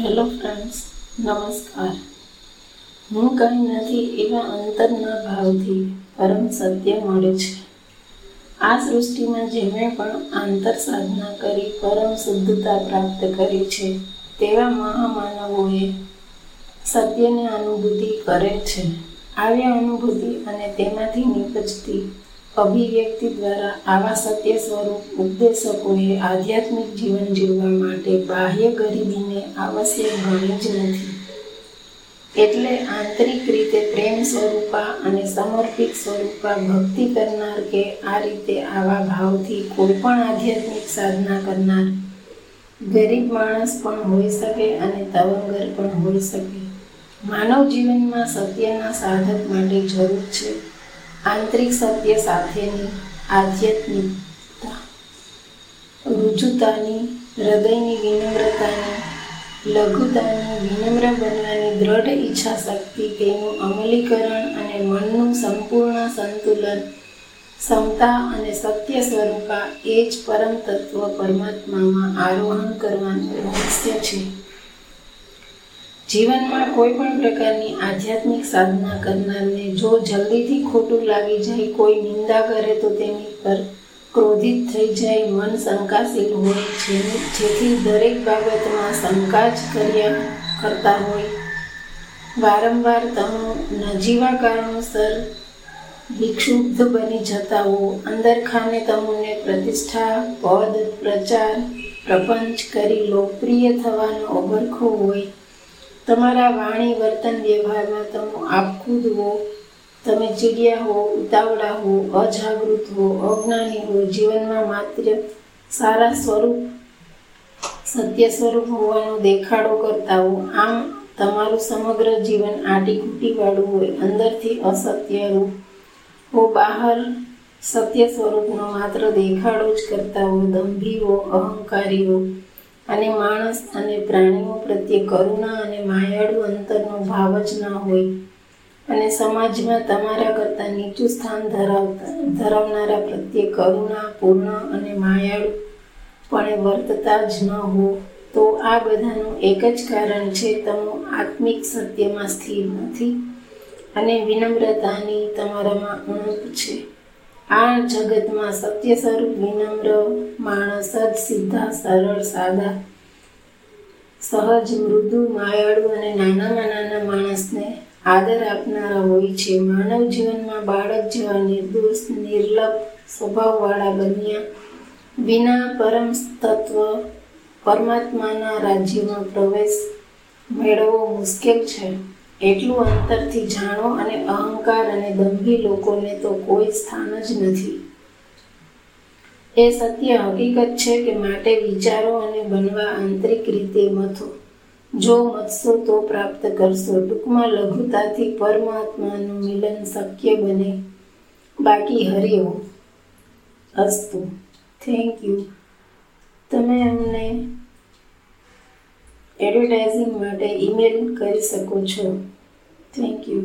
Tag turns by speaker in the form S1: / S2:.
S1: Hello friends, નમસ્કાર. હું કંઈ નથી એવા અંતરના ભાવથી પરમ સત્ય મળે છે. આ સૃષ્ટિમાં જેમણે પણ આંતર સાધના કરી પરમ શુદ્ધતા પ્રાપ્ત કરી છે, તેવા મહામાનવોએ સત્યની અનુભૂતિ કરે છે. આવી અનુભૂતિ અને તેમાંથી નીપજતી અભિવ્યક્તિ દ્વારા આવા સત્ય સ્વરૂપ ઉપદેશકોએ આધ્યાત્મિક જીવન જીવવા માટે બાહ્ય ગરીબીને આવશ્યક ગણી જ નથી. એટલે આંતરિક રીતે પ્રેમ સ્વરૂપા અને સમર્પિત સ્વરૂપા ભક્તિ કરનાર કે આ રીતે આવા ભાવથી કોઈ પણ આધ્યાત્મિક સાધના કરનાર ગરીબ માણસ પણ હોઈ શકે અને તવંગર પણ હોઈ શકે. માનવ જીવનમાં સત્યના સાધક માટે જરૂર છે. આંતરિક સત્ય સાથેની આધ્યાત્મિકતા રુજુતાની, હૃદયની વિનમ્રતાની, લઘુતાની વિનમ્ર બનવાની દ્રઢ ઈચ્છા શક્તિ, તેનું અમલીકરણ અને મનનું સંપૂર્ણ સંતુલન ક્ષમતા અને સત્ય સ્વરૂપા એ જ પરમ તત્વ પરમાત્મામાં આરોહણ કરવાનું રહસ્ય છે. જીવનમાં કોઈ પણ પ્રકારની આધ્યાત્મિક સાધના કરનારને જો જલ્દીથી ખોટું લાગી જાય, કોઈ નિંદા કરે તો તેની પર ક્રોધિત થઈ જાય, મન શંકાશીલ હોય છે જેથી દરેક બાબતમાં શંકા જ કર્યા કરતા હોય. વારંવાર તમે નજીવા કારણોસર વિક્ષુબ્ધ બની જતા હો. અંદર ખાને તમને પ્રતિષ્ઠા, પદ, પ્રચાર, પ્રપંચ કરી લોકપ્રિય થવાનો અબરખો હોય. તમારા વાણી વર્તન વ્યવહારમાં તમે આપખુદ હો, તમે ચીડિયા હો, ઉતાવળા હો, અજાગૃત હો, અજ્ઞાની હો, જીવનમાં માત્ર સારા સ્વરૂપ, સત્ય સ્વરૂપ હોવાનો દેખાડો કરતા હો. આમ તમારું સમગ્ર જીવન આટીકૂટી વાળું હોય, અંદરથી અસત્ય રૂપ હો, બહાર સત્ય સ્વરૂપનો માત્ર દેખાડો જ કરતા હો. દંભી હો, અહંકારી હો અને માણસ અને પ્રાણીઓ પ્રત્યે કરુણા અને માયાળુ અંતરનો ભાવ જ ન હોય. અને સમાજમાં તમારા કરતાં નીચું સ્થાન ધરાવતા, ધરાવનારા પ્રત્યે કરુણા, પૂર્ણ અને માયાળુ પણ વર્તતા જ ન હો. તો આ બધાનું એક જ કારણ છે, તમે આત્મિક સત્યમાં સ્થિર નથી અને વિનમ્રતાની તમારામાં ઉણપ છે. આ જગતમાં સત્ય સ્વરૂપ વિનમ્ર, માણસ જ સીધા, સરળ, સાદા. સહજ, મૃદુ, માયાળુ અને નાનામાં નાના માણસને આદર આપનારા હોય છે. માનવ જીવનમાં બાળક જેવા નિર્દોષ નિર્લભ સ્વભાવવાળા બન્યા વિના પરમ તત્વ પરમાત્માના રાજ્યમાં પ્રવેશ મેળવવો મુશ્કેલ છે. એટલું અંતરથી જાણો અને અહંકાર અને દંભી લોકોને તો કોઈ સ્થાન જ નથી. એ સત્ય હકીકત છે કે માટે વિચારો અને બનવા આંતરિક રીતે મથો. જો મથશો તો પ્રાપ્ત કરશો. ટૂંકમાં લઘુતાથી પરમાત્માનું મિલન શક્ય બને. બાકી હરિઓ અસ્તુ. થેન્ક યુ તમે અમને એડવર્ટાઇઝિંગ માટે ઈમેલ કરી શકો છો. Thank you